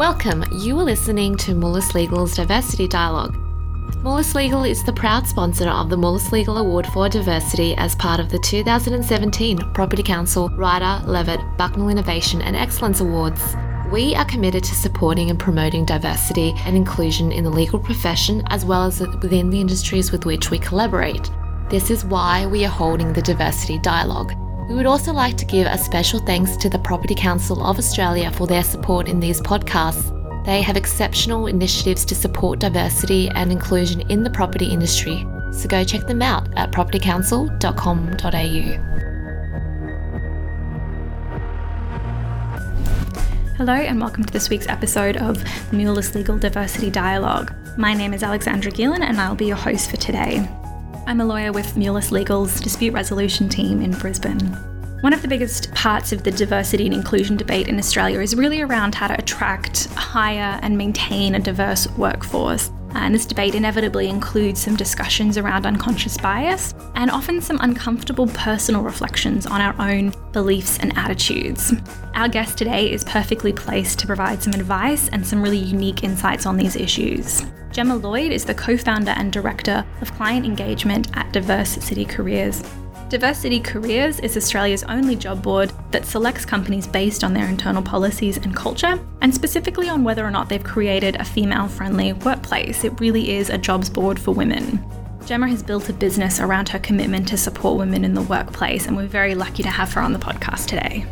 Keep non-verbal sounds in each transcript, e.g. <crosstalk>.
Welcome. You are listening to Mullis Legal's Diversity Dialogue. Mullis Legal is the proud sponsor of the Mullis Legal Award for Diversity as part of the 2017 Property Council Rider Levett Bucknall Innovation and Excellence Awards. We are committed to supporting and promoting diversity and inclusion in the legal profession as well as within the industries with which we collaborate. This is why we are holding the Diversity Dialogue. We would also like to give a special thanks to the Property Council of Australia for their support in these podcasts. They have exceptional initiatives to support diversity and inclusion in the property industry, so go check them out at propertycouncil.com.au. Hello, and welcome to this week's episode of Mullis Legal Diversity Dialogue. My name is Alexandra Gillen, and I'll be your host for today. I'm a lawyer with Mullis Legal's dispute resolution team in Brisbane. One of the biggest parts of the diversity and inclusion debate in Australia is really around how to attract, hire, and maintain a diverse workforce. And this debate inevitably includes some discussions around unconscious bias and often some uncomfortable personal reflections on our own beliefs and attitudes. Our guest today is perfectly placed to provide some advice and some really unique insights on these issues. Gemma Lloyd is the co founder and director of client engagement at Diversity Careers. Diversity Careers is Australia's only job board that selects companies based on their internal policies and culture, and specifically on whether or not they've created a female friendly workplace. It really is a jobs board for women. Gemma has built a business around her commitment to support women in the workplace, and we're very lucky to have her on the podcast today.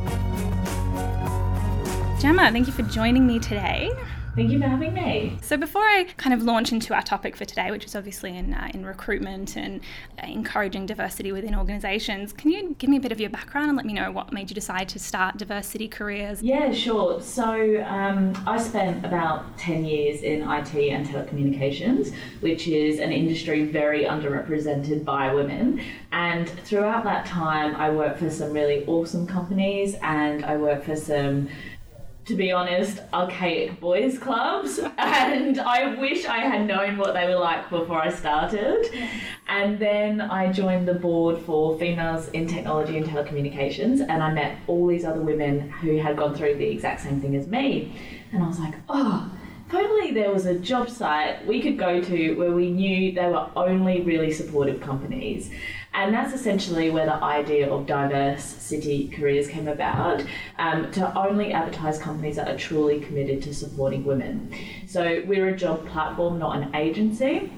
Gemma, thank you for joining me today. Thank you for having me. So before I kind of launch into our topic for today, which is obviously in uh, in recruitment and uh, encouraging diversity within organisations, can you give me a bit of your background and let me know what made you decide to start Diversity Careers? Yeah, sure. So um, I spent about ten years in IT and telecommunications, which is an industry very underrepresented by women. And throughout that time, I worked for some really awesome companies, and I worked for some to be honest, archaic boys' clubs, <laughs> and I wish I had known what they were like before I started. And then I joined the board for Females in Technology and Telecommunications, and I met all these other women who had gone through the exact same thing as me. And I was like, oh, totally there was a job site we could go to where we knew they were only really supportive companies and that's essentially where the idea of diversity careers came about um, to only advertise companies that are truly committed to supporting women. So we're a job platform, not an agency.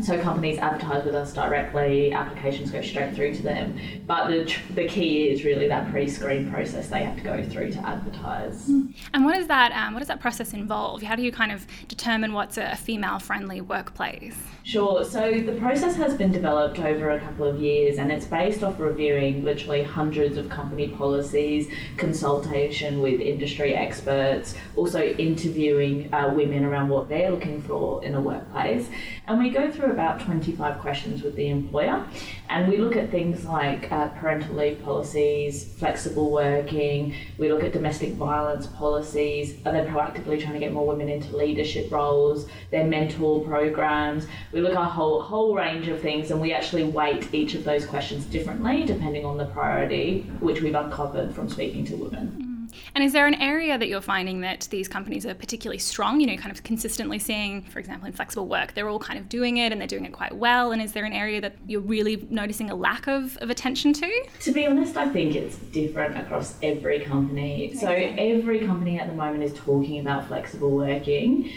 So companies advertise with us directly, applications go straight through to them. But the, the key is really that pre-screen process they have to go through to advertise. Hmm. And what does that um, what does that process involve? How do you kind of determine what's a female-friendly workplace? Sure. So the process has been developed over a couple of years, and it's based off reviewing literally hundreds of company policies, consultation with industry experts, also interviewing uh, women around what they're looking for in a workplace, and we go through about 25 questions with the employer and we look at things like uh, parental leave policies, flexible working, we look at domestic violence policies, are they proactively trying to get more women into leadership roles, their mentor programs. We look at a whole, whole range of things and we actually weight each of those questions differently depending on the priority which we've uncovered from speaking to women. And is there an area that you're finding that these companies are particularly strong? You know, kind of consistently seeing, for example, in flexible work, they're all kind of doing it and they're doing it quite well. And is there an area that you're really noticing a lack of, of attention to? To be honest, I think it's different across every company. So every company at the moment is talking about flexible working.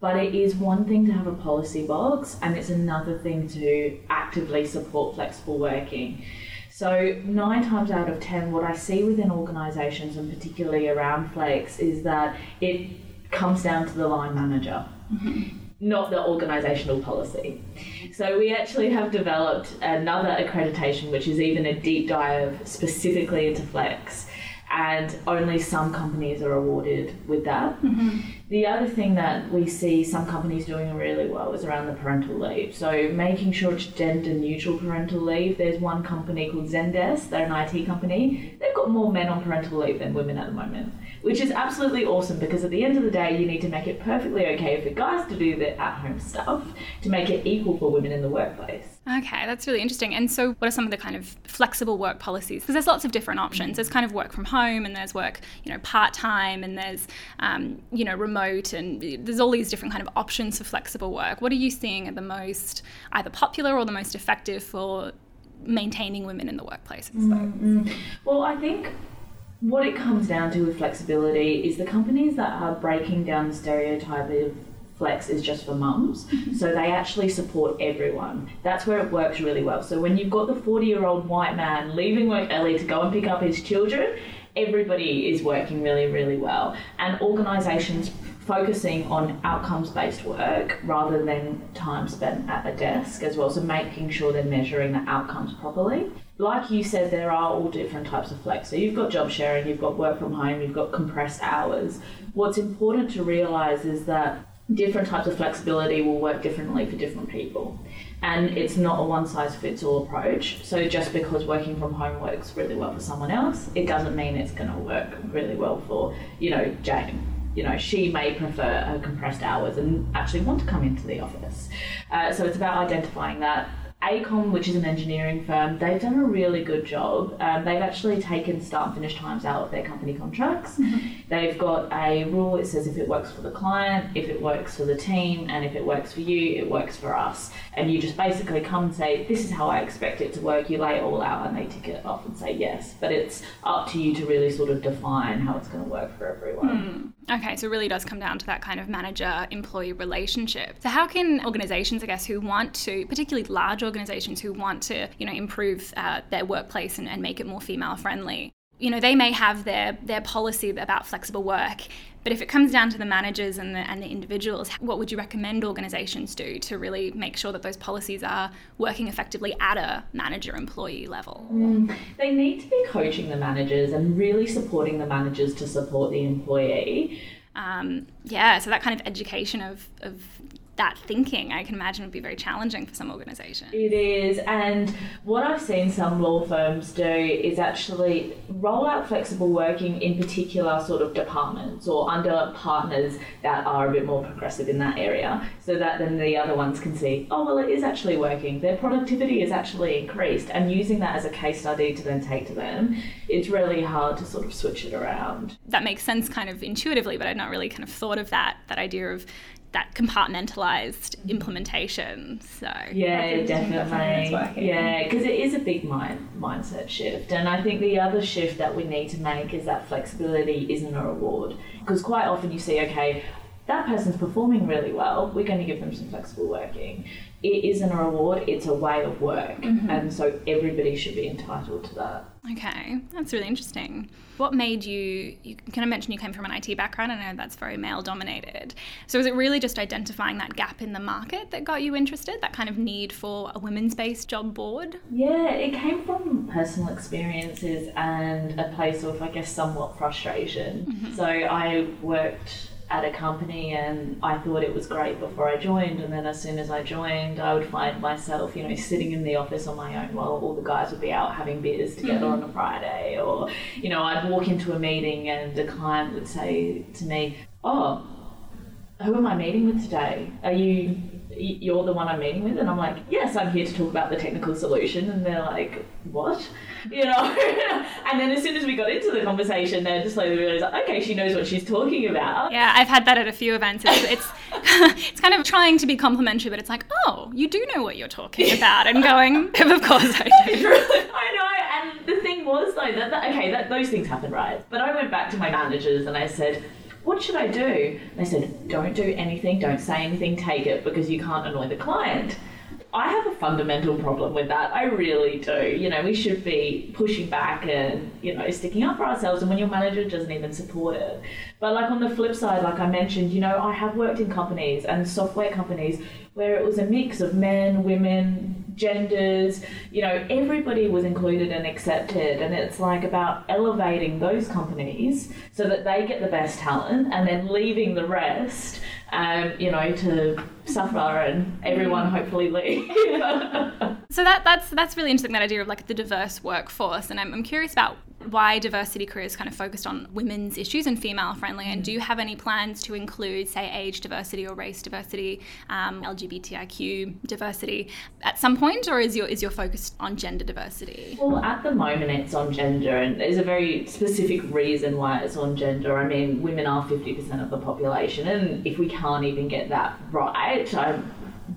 But it is one thing to have a policy box, and it's another thing to actively support flexible working. So, nine times out of ten, what I see within organisations, and particularly around Flex, is that it comes down to the line manager. Mm-hmm. Not the organisational policy. So, we actually have developed another accreditation, which is even a deep dive specifically into Flex, and only some companies are awarded with that. Mm-hmm. The other thing that we see some companies doing really well is around the parental leave. So making sure it's gender neutral parental leave. There's one company called Zendesk, they're an IT company. They've got more men on parental leave than women at the moment, which is absolutely awesome because at the end of the day, you need to make it perfectly okay for guys to do the at home stuff to make it equal for women in the workplace. Okay, that's really interesting. And so, what are some of the kind of flexible work policies? Because there's lots of different options. There's kind of work from home, and there's work, you know, part time, and there's, um, you know, remote, and there's all these different kind of options for flexible work. What are you seeing are the most either popular or the most effective for maintaining women in the workplace? Mm-hmm. Well, I think what it comes down to with flexibility is the companies that are breaking down the stereotype of flex is just for mums. Mm-hmm. so they actually support everyone. That's where it works really well. So when you've got the 40 year old white man leaving work early to go and pick up his children, everybody is working really, really well. And organisations focusing on outcomes based work rather than time spent at a desk as well. So making sure they're measuring the outcomes properly. Like you said, there are all different types of flex. So you've got job sharing, you've got work from home, you've got compressed hours. What's important to realise is that different types of flexibility will work differently for different people. And it's not a one size fits all approach. So just because working from home works really well for someone else, it doesn't mean it's going to work really well for, you know, Jane you know, she may prefer her compressed hours and actually want to come into the office. Uh, so it's about identifying that AECOM, which is an engineering firm, they've done a really good job. Um, they've actually taken start and finish times out of their company contracts. Mm-hmm. They've got a rule it says if it works for the client, if it works for the team, and if it works for you, it works for us. And you just basically come and say, This is how I expect it to work. You lay it all out, and they tick it off and say yes. But it's up to you to really sort of define how it's going to work for everyone. Mm. Okay, so it really does come down to that kind of manager employee relationship. So, how can organizations, I guess, who want to, particularly large organizations who want to, you know, improve uh, their workplace and, and make it more female friendly, you know, they may have their, their policy about flexible work, but if it comes down to the managers and the, and the individuals, what would you recommend organisations do to really make sure that those policies are working effectively at a manager employee level? Mm, they need to be coaching the managers and really supporting the managers to support the employee. Um, yeah, so that kind of education of, of that thinking, I can imagine would be very challenging for some organisations. It is, and what I've seen some law firms do is actually roll out flexible working in particular sort of departments or under partners that are a bit more progressive in that area, so that then the other ones can see, oh, well, it is actually working. Their productivity is actually increased, and using that as a case study to then take to them, it's really hard to sort of switch it around. That makes sense kind of intuitively, but I'd not really kind of thought of that, that idea of that compartmentalized implementation. So yeah, definitely. Yeah, because it is a big mind mindset shift, and I think the other shift that we need to make is that flexibility isn't a reward. Because quite often you see, okay, that person's performing really well. We're going to give them some flexible working. It isn't a reward; it's a way of work, mm-hmm. and so everybody should be entitled to that. Okay, that's really interesting. What made you, you kind of mentioned you came from an IT background, I know that's very male dominated. So was it really just identifying that gap in the market that got you interested, that kind of need for a women's based job board? Yeah, it came from personal experiences and a place of, I guess, somewhat frustration. Mm-hmm. So I worked at a company and I thought it was great before I joined and then as soon as I joined I would find myself you know sitting in the office on my own while all the guys would be out having beers together mm-hmm. on a Friday or you know I'd walk into a meeting and the client would say to me oh who am I meeting with today are you you're the one I'm meeting with and I'm like yes I'm here to talk about the technical solution and they're like what <laughs> you know. <laughs> and then as soon as we got into the conversation, they're just slowly realised, okay, she knows what she's talking about. Yeah, I've had that at a few events. It's it's, <laughs> it's kind of trying to be complimentary, but it's like, oh, you do know what you're talking about, and going, of course I do. I know. And the thing was though that, that okay, that those things happen, right? But I went back to my managers and I said what should I do? they said, don't do anything, don't say anything, take it because you can't annoy the client. I have a fundamental problem with that. I really do. You know, we should be pushing back and, you know, sticking up for ourselves. And when your manager doesn't even support it. But, like, on the flip side, like I mentioned, you know, I have worked in companies and software companies where it was a mix of men, women, genders, you know, everybody was included and accepted. And it's like about elevating those companies so that they get the best talent and then leaving the rest, um, you know, to suffer and everyone mm. hopefully leave. <laughs> so that that's that's really interesting that idea of like the diverse workforce and I'm, I'm curious about why diversity careers kind of focused on women's issues and female friendly. And do you have any plans to include, say, age diversity or race diversity, um, LGBTIQ diversity at some point, or is your is your focus on gender diversity? Well, at the moment it's on gender, and there's a very specific reason why it's on gender. I mean, women are 50% of the population, and if we can't even get that right, I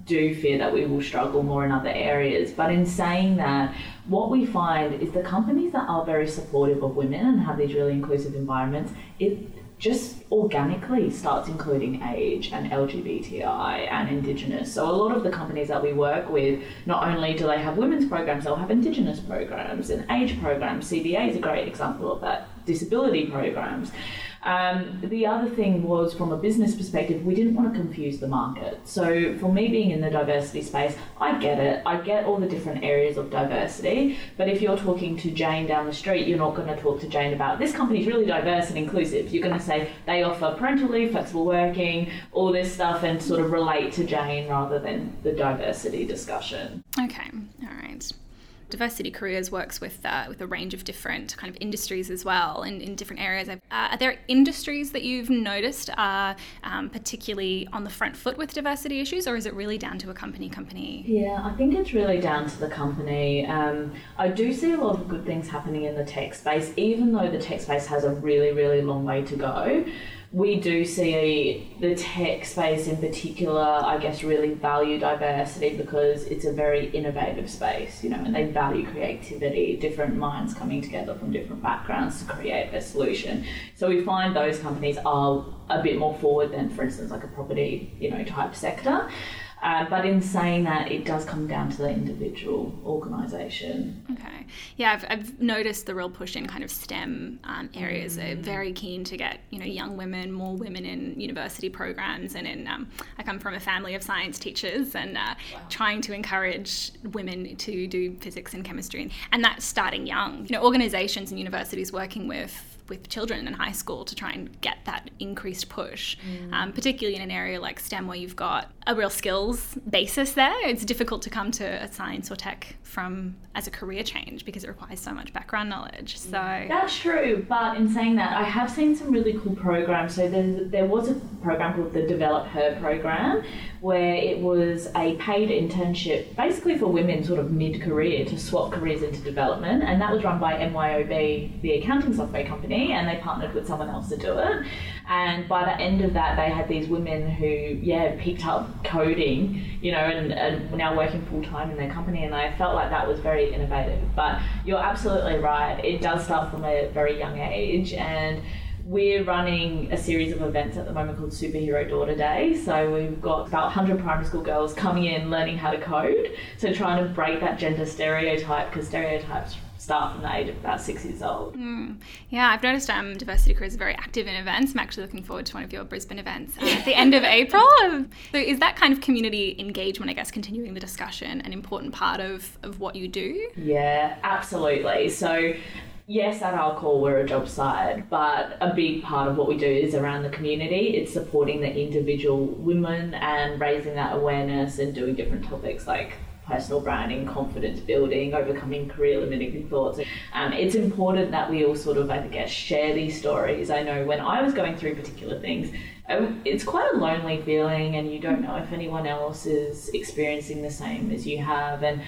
do fear that we will struggle more in other areas. But in saying that, what we find is the companies that are very supportive of women and have these really inclusive environments, it just organically starts including age and LGBTI and Indigenous. So a lot of the companies that we work with, not only do they have women's programs, they'll have Indigenous programs and age programs. CBA is a great example of that. Disability programs. Um, the other thing was from a business perspective, we didn't want to confuse the market. So for me being in the diversity space, I get it. I get all the different areas of diversity. But if you're talking to Jane down the street, you're not going to talk to Jane about this company is really diverse and inclusive. You're going to say they offer parental leave, flexible working, all this stuff, and sort of relate to Jane rather than the diversity discussion. Okay, all right diversity careers works with uh, with a range of different kind of industries as well and in different areas. Uh, are there industries that you've noticed are um, particularly on the front foot with diversity issues, or is it really down to a company company? Yeah, I think it's really down to the company. Um, I do see a lot of good things happening in the tech space, even though the tech space has a really really long way to go we do see the tech space in particular, I guess, really value diversity because it's a very innovative space, you know, and they value creativity, different minds coming together from different backgrounds to create a solution. So we find those companies are a bit more forward than, for instance, like a property, you know, type sector. Uh, but in saying that, it does come down to the individual organisation. Okay. Yeah, I've, I've noticed the real push in kind of STEM um, areas. Mm. are very keen to get you know young women, more women in university programs, and in um, I come from a family of science teachers, and uh, wow. trying to encourage women to do physics and chemistry, and, and that's starting young. You know, organisations and universities working with with children in high school to try and get that increased push, mm. um, particularly in an area like STEM where you've got a real skills basis there. It's difficult to come to a science or tech from as a career change because it requires so much background knowledge. So that's true. But in saying that, I have seen some really cool programs. So there, there was a program called the Develop Her program, where it was a paid internship, basically for women, sort of mid-career, to swap careers into development, and that was run by MYOB, the accounting software company, and they partnered with someone else to do it. And by the end of that, they had these women who, yeah, picked up coding, you know, and, and now working full time in their company. And I felt like that was very innovative. But you're absolutely right. It does start from a very young age. And we're running a series of events at the moment called Superhero Daughter Day. So we've got about 100 primary school girls coming in learning how to code. So trying to break that gender stereotype because stereotypes start from the age of about six years old. Mm. Yeah, I've noticed um, Diversity Careers are very active in events. I'm actually looking forward to one of your Brisbane events uh, at the end of <laughs> April. So is that kind of community engagement, I guess, continuing the discussion, an important part of, of what you do? Yeah, absolutely. So yes, at our core, we're a job site, but a big part of what we do is around the community. It's supporting the individual women and raising that awareness and doing different topics like personal branding, confidence building, overcoming career limiting thoughts. Um, it's important that we all sort of, I guess, share these stories. I know when I was going through particular things, it's quite a lonely feeling, and you don't know if anyone else is experiencing the same as you have. And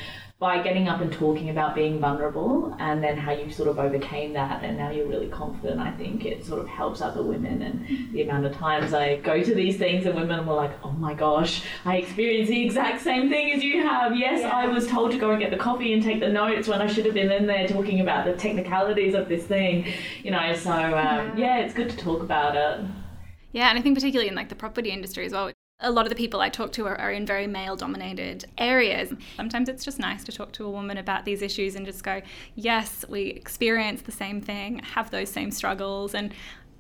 by getting up and talking about being vulnerable and then how you sort of overcame that and now you're really confident, I think it sort of helps other women. And the amount of times I go to these things and women were like, oh my gosh, I experienced the exact same thing as you have. Yes, yeah. I was told to go and get the coffee and take the notes when I should have been in there talking about the technicalities of this thing, you know. So, um, yeah. yeah, it's good to talk about it. Yeah, and I think particularly in like the property industry as well, a lot of the people I talk to are, are in very male dominated areas. Sometimes it's just nice to talk to a woman about these issues and just go, yes, we experience the same thing, have those same struggles, and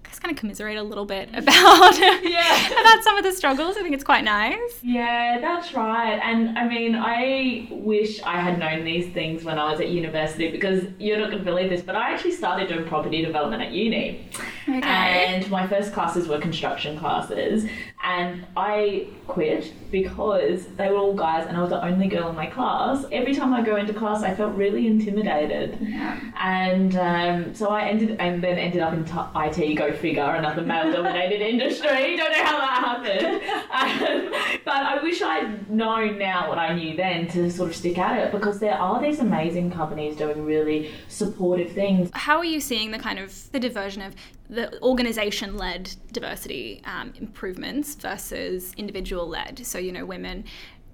just kind of commiserate a little bit <laughs> about yeah. about some of the struggles. I think it's quite nice. Yeah, that's right. And I mean, I wish I had known these things when I was at university because you're not going to believe this, but I actually started doing property development at uni. Okay. And my first classes were construction classes, and I quit because they were all guys and I was the only girl in my class. Every time I go into class, I felt really intimidated. Yeah. And um, so I ended and then ended up in t- IT, go figure, another male dominated <laughs> industry. Don't know how that happened. Um, but I wish I'd known now what I knew then to sort of stick at it because there are these amazing companies doing really supportive things. How are you seeing the kind of the diversion of the organization led diversity um, improvements versus individual led? So, you know, women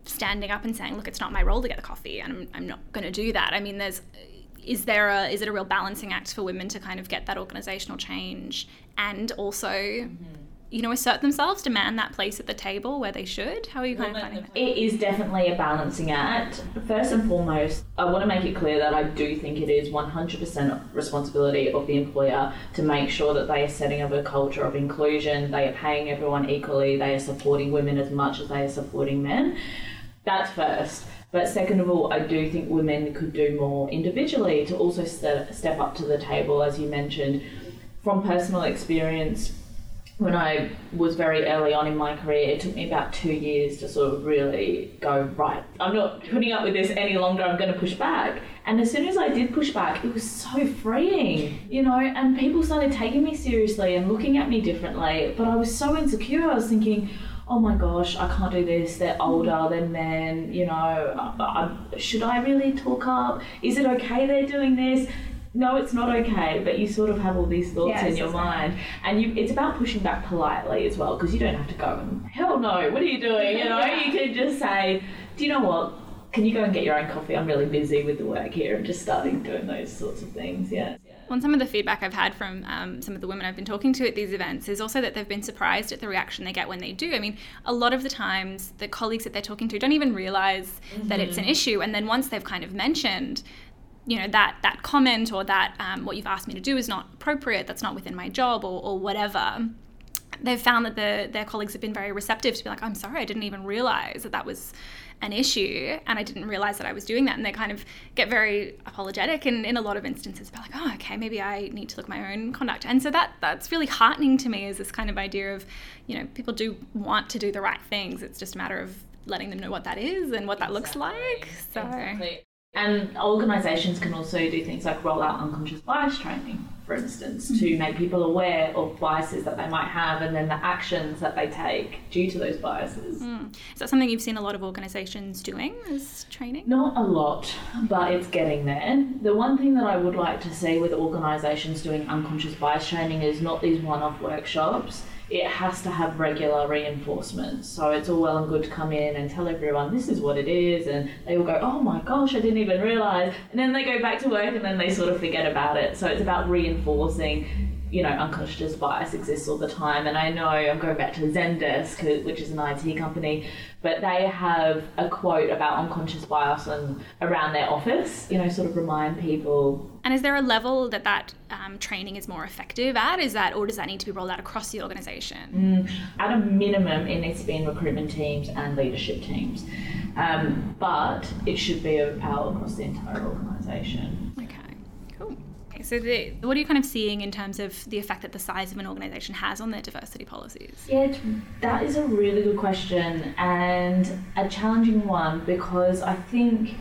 standing up and saying, look, it's not my role to get the coffee and I'm, I'm not going to do that. I mean, there's is there a is it a real balancing act for women to kind of get that organizational change and also mm-hmm. You know assert themselves demand that place at the table where they should? How are you kind well, of finding that? it is definitely a balancing act. First and foremost i want to make it clear that i do think it is 100% responsibility of the employer to make sure that they are setting up a culture of inclusion they are paying everyone equally they are supporting women as much as they are supporting men. That's first. But second of all, I do think women could do more individually to also step, step up to the table, as you mentioned. From personal experience, when I was very early on in my career, it took me about two years to sort of really go, right, I'm not putting up with this any longer, I'm going to push back. And as soon as I did push back, it was so freeing, you know, and people started taking me seriously and looking at me differently. But I was so insecure, I was thinking, oh my gosh, I can't do this. They're older, they're men. You know, should I really talk up? Is it okay they're doing this? No, it's not okay. But you sort of have all these thoughts yes, in your mind, and you, it's about pushing back politely as well, because you don't have to go and hell no, what are you doing? You know, <laughs> yeah. you can just say, do you know what? Can you go and get your own coffee? I'm really busy with the work here and just starting doing those sorts of things. Yeah. Well, some of the feedback I've had from um, some of the women I've been talking to at these events is also that they've been surprised at the reaction they get when they do. I mean, a lot of the times the colleagues that they're talking to don't even realize mm-hmm. that it's an mm-hmm. issue, and then once they've kind of mentioned you know that that comment or that um, what you've asked me to do is not appropriate that's not within my job or, or whatever they've found that the, their colleagues have been very receptive to be like i'm sorry i didn't even realize that that was an issue and I didn't realize that I was doing that. And they kind of get very apologetic and in a lot of instances be like, oh, okay, maybe I need to look at my own conduct. And so that that's really heartening to me is this kind of idea of, you know, people do want to do the right things. It's just a matter of letting them know what that is and what that looks like. So exactly. And organisations can also do things like roll out unconscious bias training, for instance, mm-hmm. to make people aware of biases that they might have and then the actions that they take due to those biases. Mm. Is that something you've seen a lot of organisations doing as training? Not a lot, but it's getting there. The one thing that I would like to see with organisations doing unconscious bias training is not these one off workshops it has to have regular reinforcement. So it's all well and good to come in and tell everyone this is what it is, and they all go, oh my gosh, I didn't even realize. And then they go back to work and then they sort of forget about it. So it's about reinforcing you know, unconscious bias exists all the time. And I know I'm going back to Zendesk, which is an IT company, but they have a quote about unconscious bias and around their office, you know, sort of remind people. And is there a level that that um, training is more effective at? Is that, or does that need to be rolled out across the organisation? Mm, at a minimum, it needs to be in recruitment teams and leadership teams. Um, but it should be overpowered across the entire organisation. So, the, what are you kind of seeing in terms of the effect that the size of an organisation has on their diversity policies? Yeah, that is a really good question and a challenging one because I think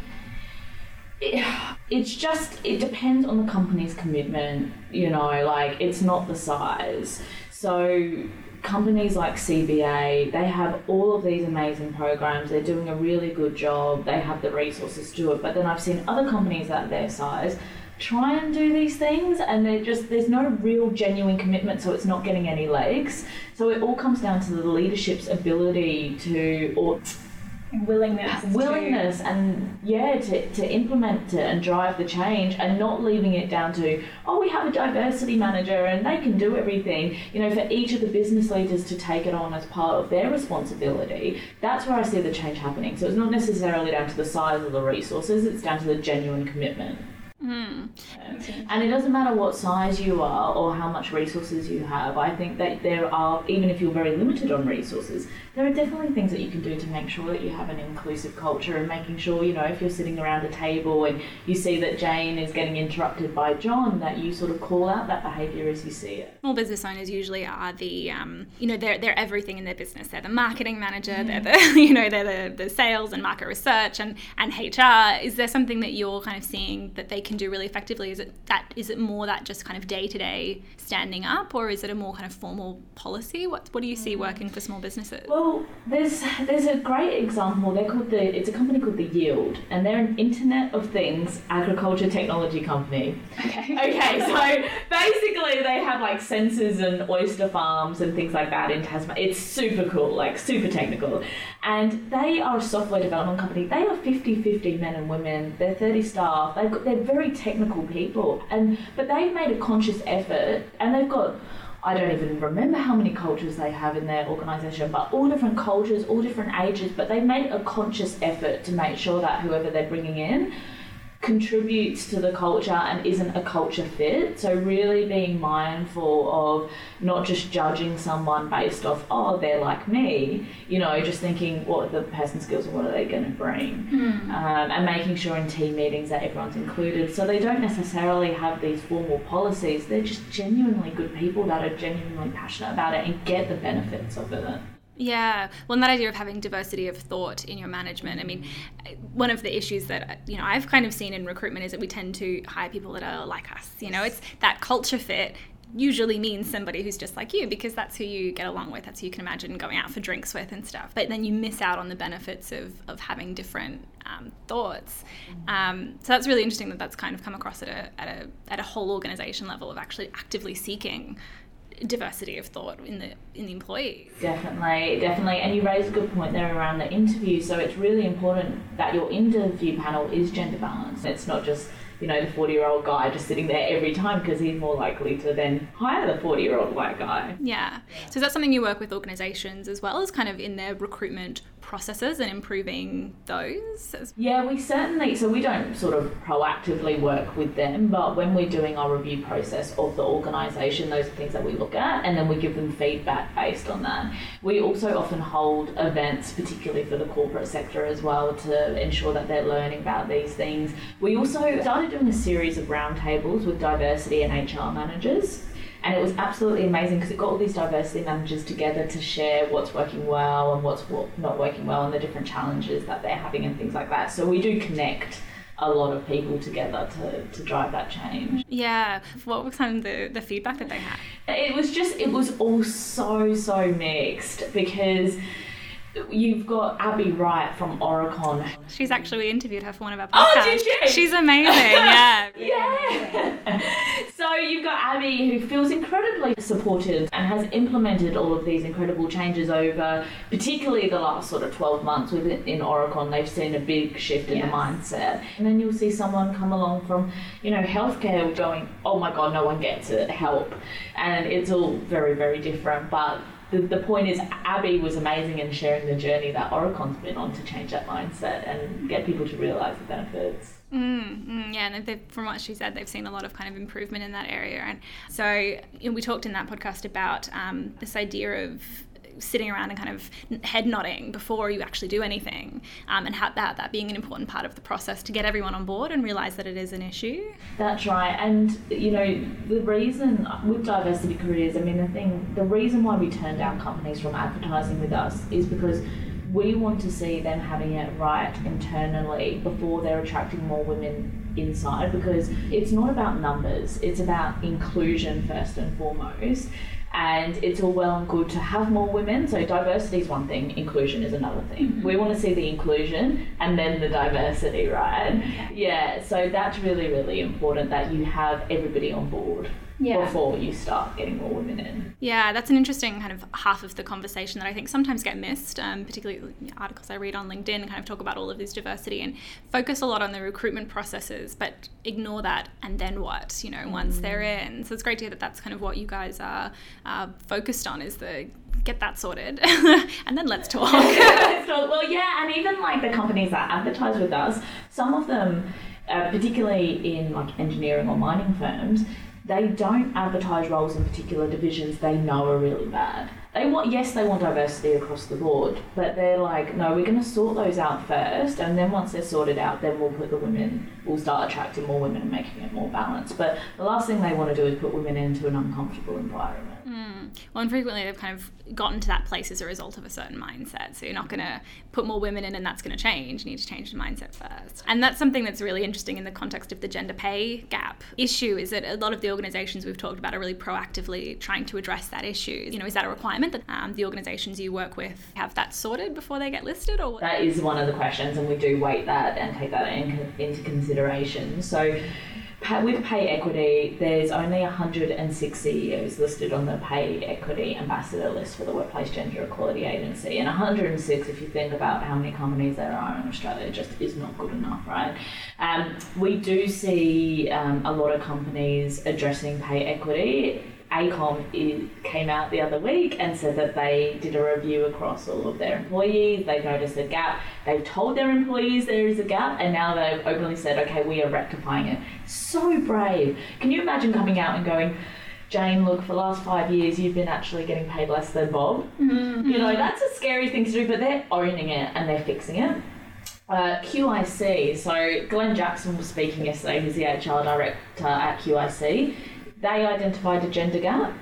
it, it's just it depends on the company's commitment. You know, like it's not the size. So companies like CBA, they have all of these amazing programs. They're doing a really good job. They have the resources to do it. But then I've seen other companies at their size try and do these things and they're just there's no real genuine commitment so it's not getting any legs so it all comes down to the leadership's ability to or willingness willingness to... and yeah to, to implement it and drive the change and not leaving it down to oh we have a diversity manager and they can do everything. You know for each of the business leaders to take it on as part of their responsibility that's where i see the change happening. So it's not necessarily down to the size of the resources it's down to the genuine commitment Mm. And it doesn't matter what size you are or how much resources you have. I think that there are, even if you're very limited on resources, there are definitely things that you can do to make sure that you have an inclusive culture and making sure, you know, if you're sitting around a table and you see that Jane is getting interrupted by John, that you sort of call out that behaviour as you see it. Small business owners usually are the, um, you know, they're, they're everything in their business. They're the marketing manager, mm. they're the, <laughs> you know, they're the, the sales and market research and, and HR. Is there something that you're kind of seeing that they can do really effectively? Is it that is it more that just kind of day to day standing up, or is it a more kind of formal policy? What what do you see mm. working for small businesses? Well, there's there's a great example. They're called the it's a company called the Yield, and they're an Internet of Things agriculture technology company. Okay. <laughs> Okay. So basically, they have like sensors and oyster farms and things like that in Tasmania. It's super cool, like super technical, and they are a software development company. They are 50-50 men and women. They're 30 staff. They've got, they're very technical people, and but they've made a conscious effort, and they've got. I don't even remember how many cultures they have in their organisation, but all different cultures, all different ages. But they've made a conscious effort to make sure that whoever they're bringing in contributes to the culture and isn't a culture fit. So, really being mindful of not just judging someone based off, oh, they're like me, you know, just thinking what are the person's skills and what are they going to bring. Mm. Um, and making sure in team meetings that everyone's included. So, they don't necessarily have these formal policies, they're just genuinely good people that are genuinely passionate about it and get the benefits of it. Yeah, well, and that idea of having diversity of thought in your management. I mean, one of the issues that you know I've kind of seen in recruitment is that we tend to hire people that are like us. You know, it's that culture fit usually means somebody who's just like you because that's who you get along with. That's who you can imagine going out for drinks with and stuff. But then you miss out on the benefits of, of having different um, thoughts. Um, so that's really interesting that that's kind of come across at a, at a, at a whole organization level of actually actively seeking diversity of thought in the in the employees. Definitely, definitely. And you raise a good point there around the interview. So it's really important that your interview panel is gender balanced. It's not just you know the 40 year old guy just sitting there every time because he's more likely to then hire the 40 year old white guy. Yeah. So is that something you work with organizations as well as kind of in their recruitment processes and improving those? Yeah, we certainly, so we don't sort of proactively work with them, but when we're doing our review process of the organisation, those are things that we look at and then we give them feedback based on that. We also often hold events, particularly for the corporate sector as well, to ensure that they're learning about these things. We also started doing a series of roundtables with diversity and HR managers and it was absolutely amazing because it got all these diversity managers together to share what's working well and what's not working well and the different challenges that they're having and things like that. So we do connect a lot of people together to, to drive that change. Yeah. What was kind of the, the feedback that they had? It was just, it was all so, so mixed because You've got Abby Wright from Aurecon. She's actually we interviewed her for one of our oh, podcasts. Oh, did you? She's amazing. Yeah. <laughs> yeah. so you've got Abby who feels incredibly supported and has implemented all of these incredible changes over, particularly the last sort of 12 months within Aurecon. They've seen a big shift in yes. the mindset. And then you'll see someone come along from, you know, healthcare going, oh my God, no one gets it, help. And it's all very, very different. But the, the point is, Abby was amazing in sharing the journey that Aurecon's been on to change that mindset and get people to realise the benefits. Mm, mm, yeah, and from what she said, they've seen a lot of kind of improvement in that area. And so you know, we talked in that podcast about um, this idea of sitting around and kind of head nodding before you actually do anything, um, and that that being an important part of the process to get everyone on board and realize that it is an issue. That's right, and you know the reason with diversity careers, I mean the thing, the reason why we turn down companies from advertising with us is because we want to see them having it right internally before they're attracting more women inside because it's not about numbers it's about inclusion first and foremost and it's all well and good to have more women. So diversity is one thing, inclusion is another thing. Mm-hmm. We want to see the inclusion and then the diversity, right? Yeah. So that's really, really important that you have everybody on board yeah. before you start getting more women in. Yeah, that's an interesting kind of half of the conversation that I think sometimes get missed, um, particularly articles I read on LinkedIn kind of talk about all of this diversity and focus a lot on the recruitment processes, but ignore that and then what, you know, once mm. they're in. So it's great to hear that that's kind of what you guys are uh, focused on is the get that sorted <laughs> and then let's talk. <laughs> well, yeah, and even like the companies that advertise with us, some of them uh, particularly in like engineering or mining firms, they don't advertise roles in particular divisions they know are really bad. They want yes, they want diversity across the board, but they're like, no, we're going to sort those out first, and then once they're sorted out, then we'll put the women, we'll start attracting more women and making it more balanced. But the last thing they want to do is put women into an uncomfortable environment. Mm. Well, and frequently they've kind of gotten to that place as a result of a certain mindset. So you're not going to put more women in and that's going to change. You need to change the mindset first. And that's something that's really interesting in the context of the gender pay gap issue is that a lot of the organizations we've talked about are really proactively trying to address that issue. You know, is that a requirement that um, the organizations you work with have that sorted before they get listed? Or That is one of the questions and we do weight that and take that in, into consideration. So with pay equity, there's only 106 CEOs listed on the pay equity ambassador list for the Workplace Gender Equality Agency. And 106, if you think about how many companies there are in Australia, just is not good enough, right? Um, we do see um, a lot of companies addressing pay equity AECOM came out the other week and said that they did a review across all of their employees. They've noticed a gap. They've told their employees there is a gap, and now they've openly said, okay, we are rectifying it. So brave. Can you imagine coming out and going, Jane, look, for the last five years, you've been actually getting paid less than Bob? Mm-hmm. You know, that's a scary thing to do, but they're owning it and they're fixing it. Uh, QIC, so Glenn Jackson was speaking yesterday, he's the HR director at QIC they identified a gender gap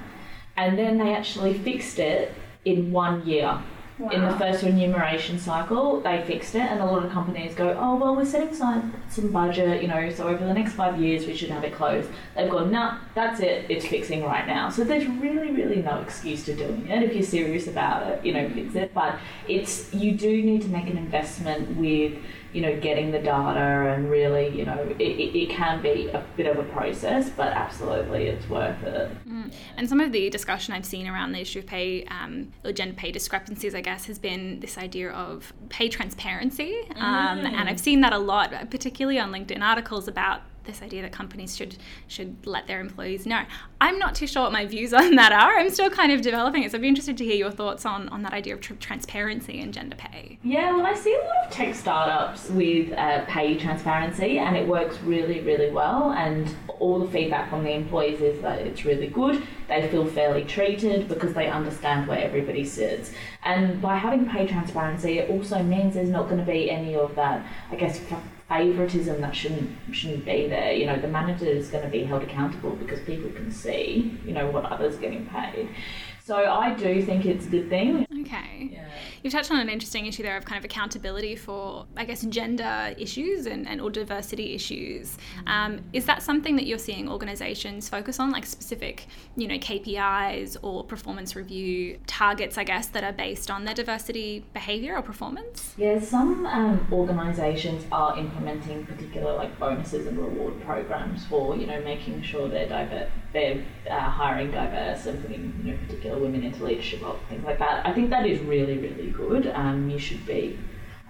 and then they actually fixed it in one year. Wow. In the first remuneration cycle, they fixed it, and a lot of companies go, "Oh well, we're setting aside some budget, you know, so over the next five years we should have it closed." They've gone, "Nah, that's it. It's fixing right now." So there's really, really no excuse to doing it if you're serious about it. You know, fix it. But it's you do need to make an investment with you know, getting the data and really, you know, it, it, can be a bit of a process, but absolutely it's worth it. Mm. And some of the discussion I've seen around the issue of pay um, or gender pay discrepancies, I guess, has been this idea of pay transparency. Um, mm. And I've seen that a lot, particularly on LinkedIn articles about this idea that companies should should let their employees know. I'm not too sure what my views on that are. I'm still kind of developing it, so I'd be interested to hear your thoughts on, on that idea of tr- transparency and gender pay. Yeah, well, I see a lot of tech startups with uh, pay transparency, and it works really, really well. And all the feedback from the employees is that it's really good. They feel fairly treated because they understand where everybody sits. And by having pay transparency, it also means there's not going to be any of that, I guess, favoritism that shouldn't shouldn't be there. You know, the manager is going to be held accountable because people can see, you know, what others are getting paid. So I do think it's a good thing. Okay. Yeah. You've touched on an interesting issue there of kind of accountability for, I guess, gender issues and, and or diversity issues. Mm-hmm. Um, is that something that you're seeing organisations focus on, like specific, you know, KPIs or performance review targets, I guess, that are based on their diversity behaviour or performance? Yeah, some um, organisations are implementing particular like bonuses and reward programs for, you know, making sure they're diver- they're uh, hiring diverse and putting, you know, particular women into leadership roles, things like that. I think that is really, really good. Um, you should be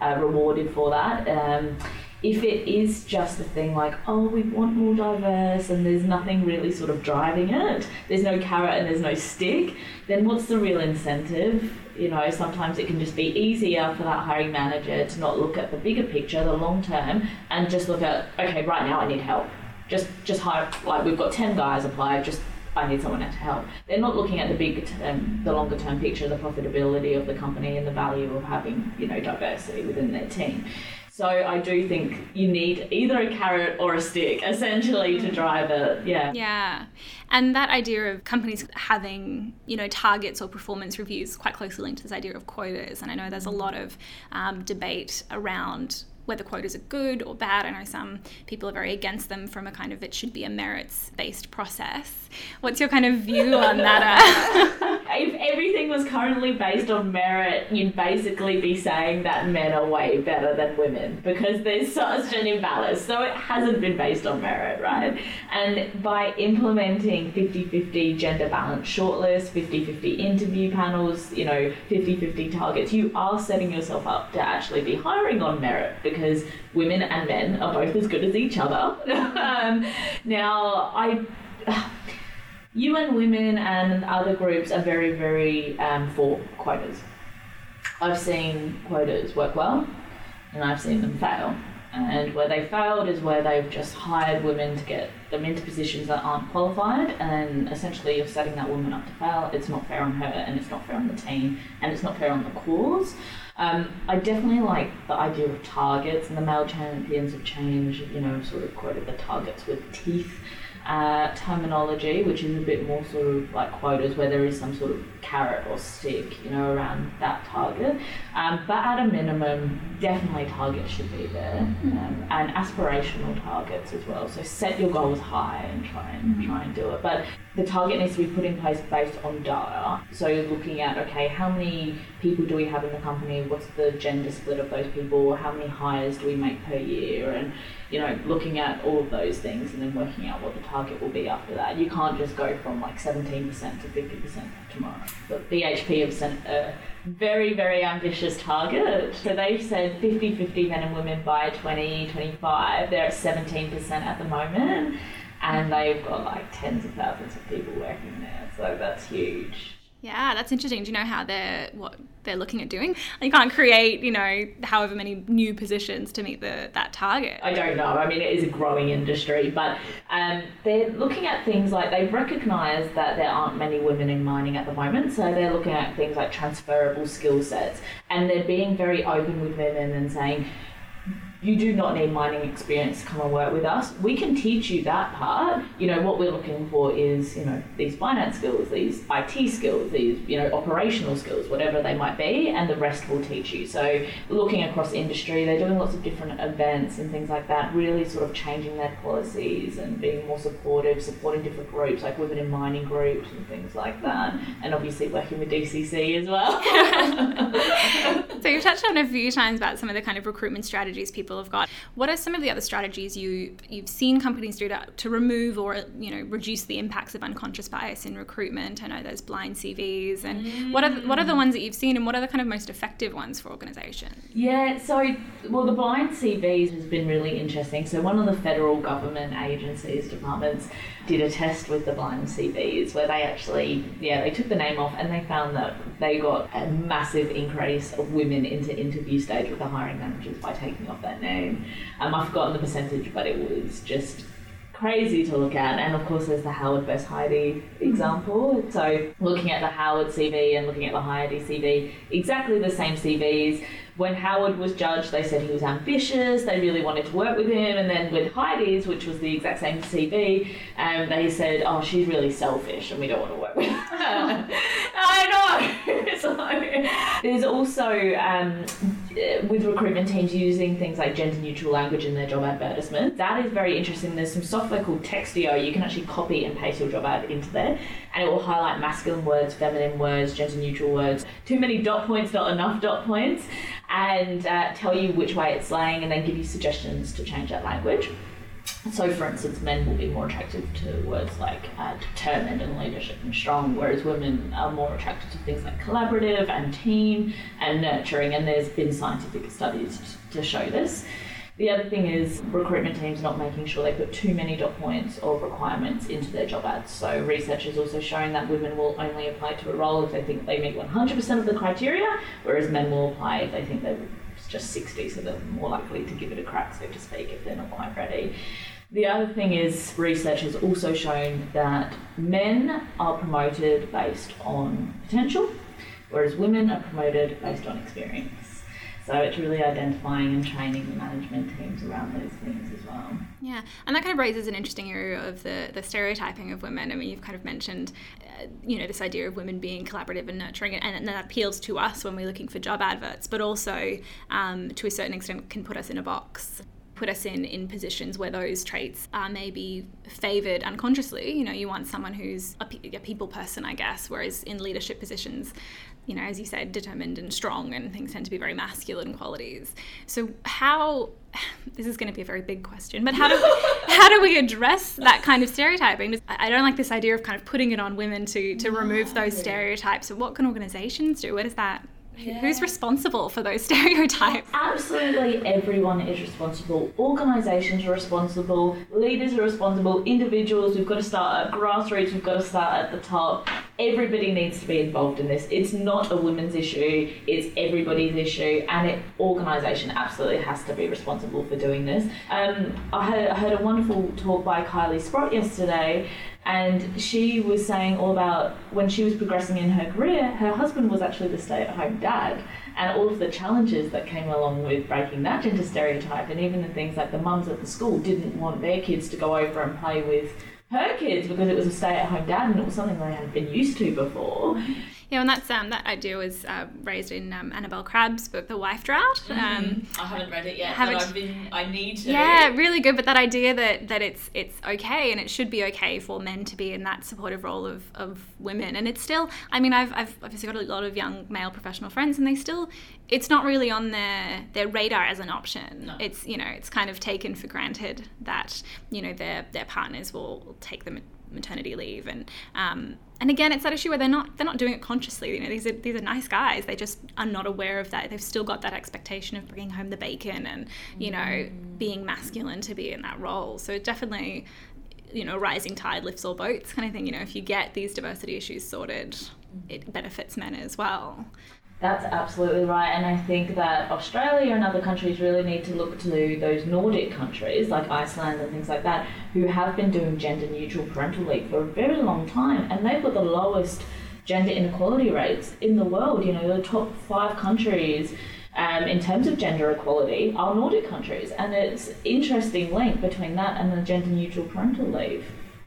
uh, rewarded for that. Um, if it is just a thing like, oh, we want more diverse and there's nothing really sort of driving it, there's no carrot and there's no stick, then what's the real incentive? You know, sometimes it can just be easier for that hiring manager to not look at the bigger picture, the long term, and just look at, okay, right now I need help. Just, just hire, like, we've got 10 guys apply, just I need someone to help. They're not looking at the big term, the longer term picture, the profitability of the company and the value of having, you know, diversity within their team. So I do think you need either a carrot or a stick, essentially, to drive it. Yeah. Yeah, and that idea of companies having you know targets or performance reviews quite closely linked to this idea of quotas. And I know there's a lot of um, debate around whether quotas are good or bad. I know some people are very against them from a kind of it should be a merits based process. What's your kind of view on that? Uh? <laughs> if everything was currently based on merit, you'd basically be saying that men are way better than women because there's such an imbalance. So it hasn't been based on merit, right? And by implementing 50 50 gender balance shortlist, 50 50 interview panels, you know, 50 50 targets, you are setting yourself up to actually be hiring on merit because women and men are both as good as each other. <laughs> um, now, I. UN Women and other groups are very, very um, for quotas. I've seen quotas work well, and I've seen them fail. And where they failed is where they've just hired women to get them into positions that aren't qualified, and essentially you're setting that woman up to fail. It's not fair on her, and it's not fair on the team, and it's not fair on the cause. Um, I definitely like the idea of targets, and the male champions of change, you know, sort of quoted the targets with teeth uh, terminology, which is a bit more sort of like quotas where there is some sort of carrot or stick, you know, around that target. Um, but at a minimum, definitely targets should be there, um, and aspirational targets as well. So set your goals high and try and try and do it. But the target needs to be put in place based on data. So looking at okay, how many people do we have in the company? What's the gender split of those people? How many hires do we make per year? And you know, looking at all of those things and then working out what the target will be after that. You can't just go from like 17% to 50% tomorrow. But BHP have sent a very, very ambitious target. So they've said 50 50 men and women by 2025. They're at 17% at the moment. And they've got like tens of thousands of people working there. So that's huge. Yeah, that's interesting. Do you know how they're what they're looking at doing? You can't create, you know, however many new positions to meet the that target. I don't know. I mean, it is a growing industry, but um, they're looking at things like they've recognised that there aren't many women in mining at the moment, so they're looking at things like transferable skill sets, and they're being very open with women and saying you do not need mining experience to come and work with us. We can teach you that part. You know, what we're looking for is, you know, these finance skills, these IT skills, these, you know, operational skills, whatever they might be, and the rest will teach you. So looking across industry, they're doing lots of different events and things like that, really sort of changing their policies and being more supportive, supporting different groups like women in mining groups and things like that. And obviously working with DCC as well. <laughs> so you've touched on a few times about some of the kind of recruitment strategies people people have got. What are some of the other strategies you you've seen companies do to, to remove or you know reduce the impacts of unconscious bias in recruitment? I know there's blind CVs, and mm. what are the, what are the ones that you've seen, and what are the kind of most effective ones for organisations? Yeah, so well, the blind CVs has been really interesting. So one of the federal government agencies departments did a test with the blind CVs where they actually, yeah, they took the name off and they found that they got a massive increase of women into interview stage with the hiring managers by taking off that name. Um, I've forgotten the percentage, but it was just crazy to look at. And of course, there's the Howard versus Heidi example. So looking at the Howard CV and looking at the Heidi CV, exactly the same CVs when Howard was judged, they said he was ambitious, they really wanted to work with him. And then with Heidi's, which was the exact same CV, um, they said, oh, she's really selfish and we don't want to work with her. <laughs> I know! <laughs> so, there's also, um, with recruitment teams using things like gender neutral language in their job advertisements, that is very interesting. There's some software called Textio. You can actually copy and paste your job ad into there, and it will highlight masculine words, feminine words, gender neutral words. Too many dot points, not enough dot points and uh, tell you which way it's laying and then give you suggestions to change that language. So, for instance, men will be more attracted to words like uh, determined and leadership and strong, whereas women are more attracted to things like collaborative and team and nurturing. And there's been scientific studies to show this. The other thing is recruitment teams not making sure they put too many dot points or requirements into their job ads. So research has also shown that women will only apply to a role if they think they meet 100% of the criteria, whereas men will apply if they think they're just 60, so they're more likely to give it a crack, so to speak, if they're not quite ready. The other thing is, research has also shown that men are promoted based on potential, whereas women are promoted based on experience. So it's really identifying and training the management teams around those things as well. Yeah, and that kind of raises an interesting area of the, the stereotyping of women. I mean, you've kind of mentioned, uh, you know, this idea of women being collaborative and nurturing, and, and that appeals to us when we're looking for job adverts, but also um, to a certain extent can put us in a box put us in in positions where those traits are maybe favored unconsciously you know you want someone who's a, a people person i guess whereas in leadership positions you know, as you said, determined and strong, and things tend to be very masculine qualities. So, how <sighs> this is going to be a very big question, but how do we, <laughs> how do we address that kind of stereotyping? I don't like this idea of kind of putting it on women to to remove those stereotypes. So, what can organisations do? Where does that Yeah. Who's responsible for those <laughs> stereotypes? Absolutely everyone is responsible. Organisations are responsible, leaders are responsible, individuals, we've got to start at grassroots, we've got to start at the top. Everybody needs to be involved in this. It's not a women's issue, it's everybody's issue, and it organisation absolutely has to be responsible for doing this. Um, I, heard, I heard a wonderful talk by Kylie Sprott yesterday and she was saying all about when she was progressing in her career, her husband was actually the stay at home dad, and all of the challenges that came along with breaking that gender stereotype, and even the things like the mums at the school didn't want their kids to go over and play with her kids because it was a stay at home dad and it was something they hadn't been used to before. Yeah, and that's um, that idea was uh, raised in um, Annabel Crabb's book, The Wife Drought. Mm-hmm. Um, I haven't read it yet, haven't, but I've been, I need to. Yeah, really good. But that idea that, that it's it's okay and it should be okay for men to be in that supportive role of, of women, and it's still. I mean, I've, I've obviously got a lot of young male professional friends, and they still. It's not really on their their radar as an option. No. It's you know it's kind of taken for granted that you know their their partners will take them maternity leave. And um, and again it's that issue where they're not they're not doing it consciously. You know these are these are nice guys. They just are not aware of that. They've still got that expectation of bringing home the bacon and you know mm. being masculine to be in that role. So definitely you know rising tide lifts all boats kind of thing. You know if you get these diversity issues sorted it benefits men as well that's absolutely right, and I think that Australia and other countries really need to look to those Nordic countries like Iceland and things like that, who have been doing gender neutral parental leave for a very long time, and they've got the lowest gender inequality rates in the world. You know, the top five countries um, in terms of gender equality are Nordic countries, and it's interesting link between that and the gender neutral parental leave.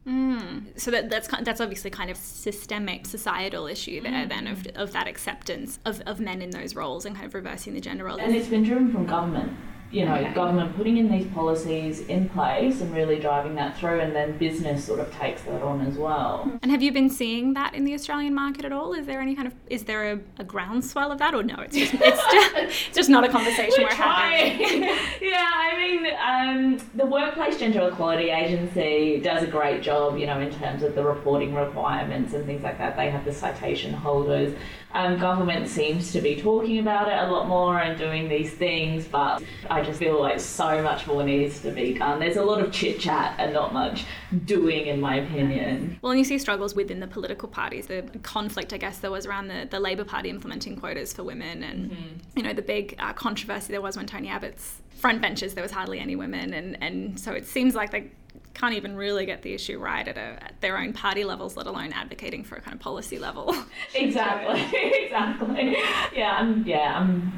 Mm. So that, that's that's obviously kind of systemic societal issue there mm. then of, of that acceptance of, of men in those roles and kind of reversing the gender roles. And it's been driven from government you know, okay. government putting in these policies in place and really driving that through, and then business sort of takes that on as well. And have you been seeing that in the Australian market at all? Is there any kind of is there a, a groundswell of that, or no? It's just it's <laughs> just, it's just not a conversation we're, we're having. <laughs> yeah, I mean, um, the Workplace Gender Equality Agency does a great job, you know, in terms of the reporting requirements and things like that. They have the citation holders. Um, government seems to be talking about it a lot more and doing these things, but I just feel like so much more needs to be done. There's a lot of chit chat and not much doing, in my opinion. Well, and you see struggles within the political parties. The conflict, I guess, there was around the, the Labor Party implementing quotas for women, and mm-hmm. you know the big uh, controversy there was when Tony Abbott's front benches there was hardly any women, and and so it seems like they can't even really get the issue right at, a, at their own party levels, let alone advocating for a kind of policy level. exactly, <laughs> exactly. Yeah, I'm, yeah, I'm,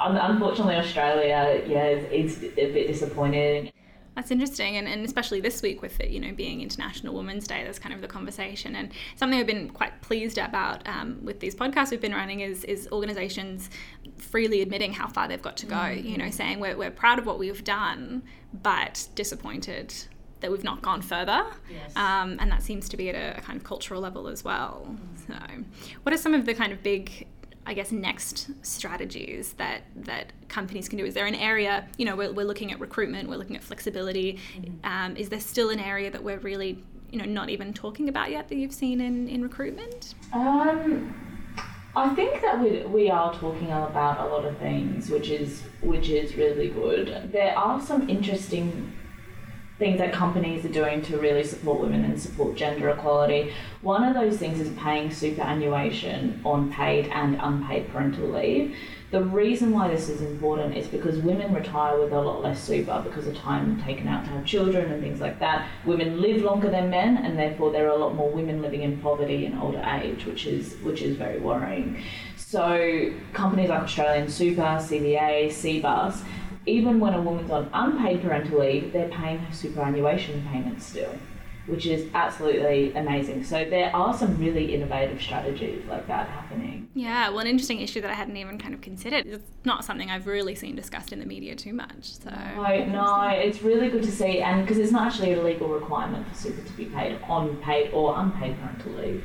unfortunately Australia, yeah, it's a bit disappointing. That's interesting, and, and especially this week with it, you know, being International Women's Day, that's kind of the conversation. And something I've been quite pleased about um, with these podcasts we've been running is is organisations freely admitting how far they've got to go. Mm-hmm. You know, saying we're we're proud of what we've done, but disappointed that we've not gone further. Yes. Um, and that seems to be at a, a, kind of cultural level as well. Mm-hmm. So, what are some of the kind of big I guess next strategies that that companies can do? Is there an area? You know, we're, we're looking at recruitment, we're looking at flexibility. Mm-hmm. Um, is there still an area that we're really, you know, not even talking about yet that you've seen in in recruitment? Um, I think that we we are talking about a lot of things, which is which is really good. There are some interesting things that companies are doing to really support women and support gender equality. One of those things is paying superannuation on paid and unpaid parental leave. The reason why this is important is because women retire with a lot less super because of time taken out to have children and things like that. Women live longer than men, and therefore there are a lot more women living in poverty in older age, which is which is very worrying. So companies like Australian Super, CBA, CBUS even when a woman's on unpaid parental leave, they're paying her superannuation payments still, which is absolutely amazing. So there are some really innovative strategies like that happening. Yeah, well, an interesting issue that I hadn't even kind of considered. It's not something I've really seen discussed in the media too much. So no, no, it's really good to see, and because it's not actually a legal requirement for super to be paid on paid or unpaid parental leave.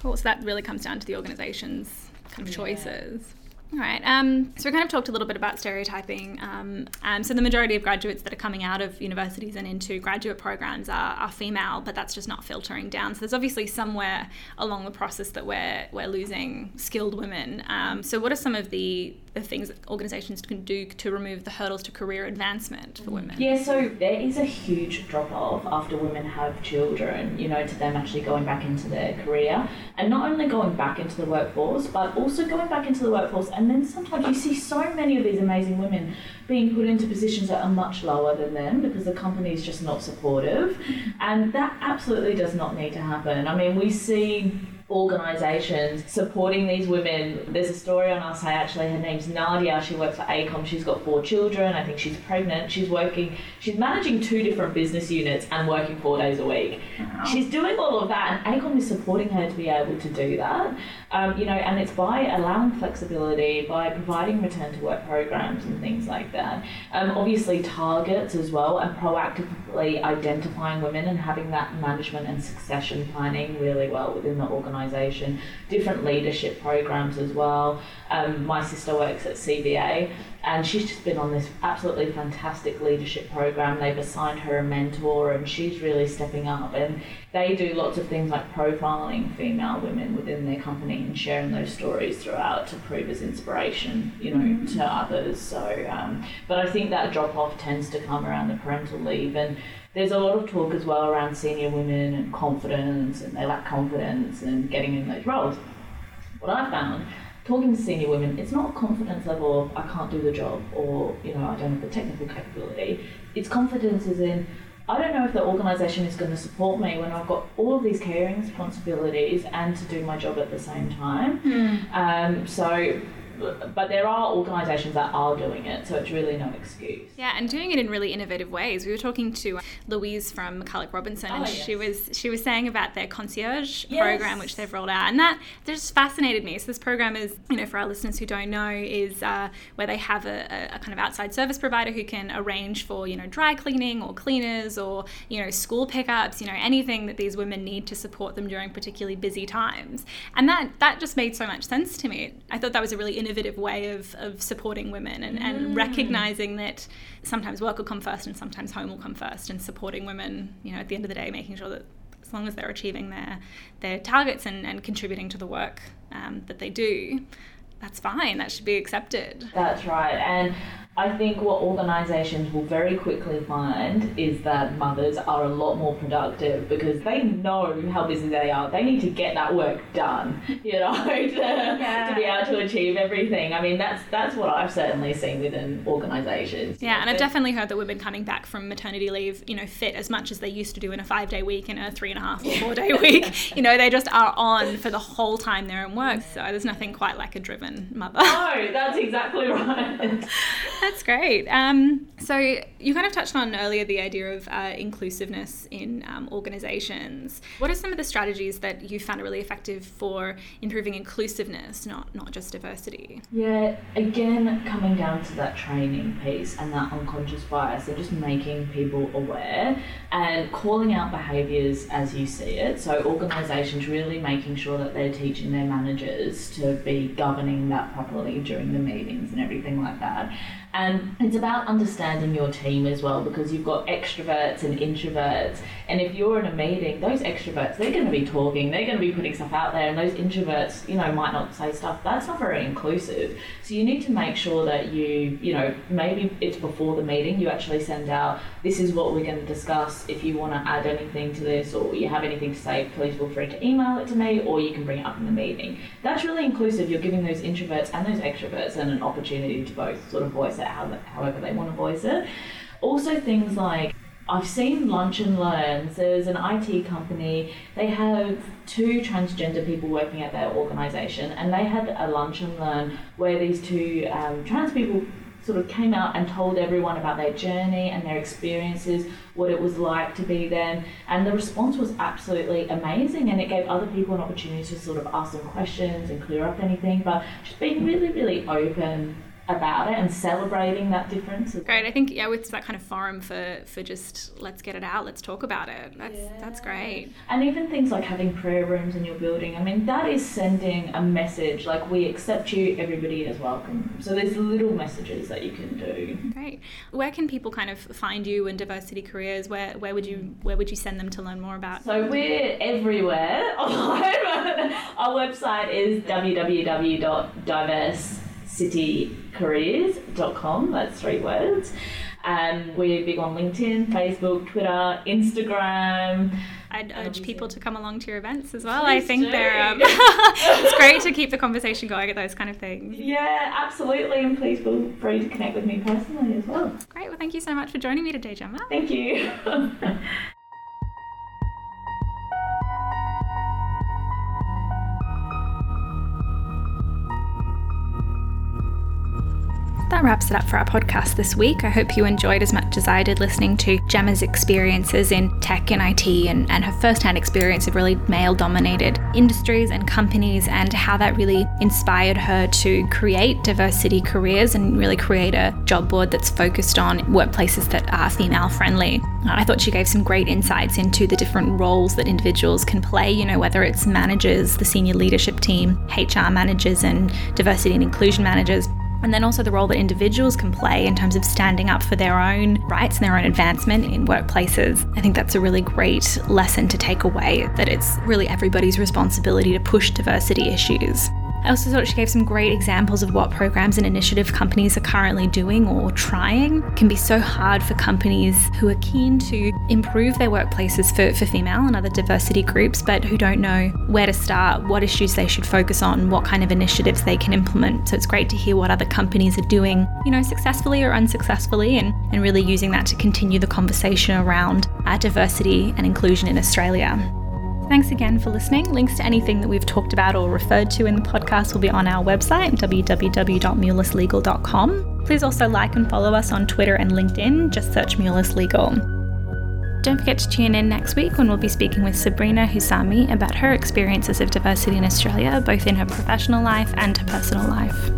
Cool. So that really comes down to the organisation's kind of yeah. choices. All right. Um, so we kind of talked a little bit about stereotyping. Um, so the majority of graduates that are coming out of universities and into graduate programs are, are, female, but that's just not filtering down. So there's obviously somewhere along the process that we're we're losing skilled women. Um, so what are some of the the things that organisations can do to remove the hurdles to career advancement for women? Yeah. So there is a huge drop off after women have children. You know, to them actually going back into their career, and not only going back into the workforce, but also going back into the workforce and then sometimes you see so many of these amazing women being put into positions that are much lower than them because the company is just not supportive. And that absolutely does not need to happen. I mean, we see organisations supporting these women. There's a story on our site actually. Her name's Nadia. She works for AECOM. She's got four children. I think she's pregnant. She's working. She's managing two different business units and working four days a week. Wow. She's doing all of that, and AECOM is supporting her to be able to do that. Um, you know, and it's by allowing flexibility, by providing return to work programs and things like that. Um, obviously, targets as well, and proactively identifying women and having that management and succession planning really well within the organisation. Different leadership programs as well. Um, my sister works at CBA and she's just been on this absolutely fantastic leadership program. They've assigned her a mentor, and she's really stepping up. And they do lots of things like profiling female women within their company and sharing those stories throughout to prove as inspiration, you know, mm-hmm. to others. So, um, but I think that drop off tends to come around the parental leave, and there's a lot of talk as well around senior women and confidence, and they lack confidence and getting in those roles. What I found talking to senior women, it's not a confidence level of I can't do the job or you know I don't have the technical capability. It's confidence is in I don't know if the organisation is going to support me when I've got all of these caring responsibilities and to do my job at the same time. Mm. Um, so but there are organisations that are doing it, so it's really no excuse. Yeah, and doing it in really innovative ways. We were talking to Louise from McCullough Robertson, and oh, yes. she was she was saying about their concierge yes. program, which they've rolled out, and that just fascinated me. So this program is, you know, for our listeners who don't know, is uh, where they have a, a, kind of outside service provider who can arrange for you know dry cleaning or cleaners or you know school pickups, you know anything that these women need to support them during particularly busy times, and that that just made so much sense to me. I thought that was a really innovative way of, of supporting women and, and mm. recognizing that sometimes work will come first and sometimes home will come first and supporting women, you know, at the end of the day, making sure that as long as they're achieving their, their targets and, and contributing to the work um, that they do, that's fine. That should be accepted. That's right. And I think what organisations will very quickly find is that mothers are a lot more productive because they know how busy they are. They need to get that work done, you know, <laughs> to, yeah. to be able to achieve everything. I mean, that's that's what I've certainly seen within organisations. Yeah, and I've definitely heard that women coming back from maternity leave, you know, fit as much as they used to do in a five day week and a three and a half or four day week. <laughs> You know, they just are on for the whole time they're in work. So there's nothing quite like a driven mother. No, that's exactly right. <laughs> That's great. Um, so you kind of touched on earlier the idea of uh, inclusiveness in um, organisations. What are some of the strategies that you found are really effective for improving inclusiveness, not not just diversity? Yeah, again, coming down to that training piece and that unconscious bias, and just making people aware and calling out behaviours as you see it. So organisations really making sure that they're teaching their managers to be governing that properly during the meetings and everything like that. And it's about understanding your team as well because you've got extroverts and introverts. And if you're in a meeting, those extroverts, they're going to be talking, they're going to be putting stuff out there, and those introverts, you know, might not say stuff. That's not very inclusive. So you need to make sure that you, you know, maybe it's before the meeting, you actually send out, this is what we're going to discuss. If you want to add anything to this or you have anything to say, please feel free to email it to me or you can bring it up in the meeting. That's really inclusive. You're giving those introverts and those extroverts an opportunity to both sort of voice it however they want to voice it. Also, things like I've seen Lunch and Learns. There's an IT company. They have two transgender people working at their organisation, and they had a lunch and learn where these two um, trans people sort of came out and told everyone about their journey and their experiences, what it was like to be them, and the response was absolutely amazing. And it gave other people an opportunity to sort of ask them questions and clear up anything, but just being really, really open about it and celebrating that difference. Great. I think yeah, with that kind of forum for for just let's get it out, let's talk about it. That's yeah. that's great. And even things like having prayer rooms in your building. I mean, that is sending a message like we accept you, everybody is welcome. So there's little messages that you can do. Great. Where can people kind of find you and diversity careers? Where where would you where would you send them to learn more about? So we're everywhere <laughs> Our website is www.diversecitycareers.com. That's three words. Um, we're big on LinkedIn, Facebook, Twitter, Instagram. I'd urge people to come along to your events as well. Please I think do. they're um, <laughs> <laughs> it's great to keep the conversation going at those kind of things. Yeah, absolutely, and please feel free to connect with me personally as well. Great. Well, thank you so much for joining me today, Gemma. Thank you. <laughs> that wraps it up for our podcast this week. I hope you enjoyed as much as I did listening to Gemma's experiences in tech and IT and, and her first-hand experience of really male-dominated industries and companies and how that really inspired her to create diversity careers and really create a job board that's focused on workplaces that are female friendly. I thought she gave some great insights into the different roles that individuals can play, you know, whether it's managers, the senior leadership team, HR managers, and diversity and inclusion managers and then also the role that individuals can play in terms of standing up for their own rights and their own advancement in workplaces. I think that's a really great lesson to take away that it's really everybody's responsibility to push diversity issues. I also thought she gave some great examples of what programs and initiative companies are currently doing or trying. It can be so hard for companies who are keen to improve their workplaces for, for female and other diversity groups, but who don't know where to start, what issues they should focus on, what kind of initiatives they can implement. So it's great to hear what other companies are doing, you know, successfully or unsuccessfully, and, and really using that to continue the conversation around diversity and inclusion in Australia. Thanks again for listening. Links to anything that we've talked about or referred to in the podcast will be on our website, www.moulislegal.com. Please also like and follow us on Twitter and LinkedIn. Just search Moulis Legal. Don't forget to tune in next week when we'll be speaking with Sabrina Houssami about her experiences of diversity in Australia, both in her professional life and her personal life.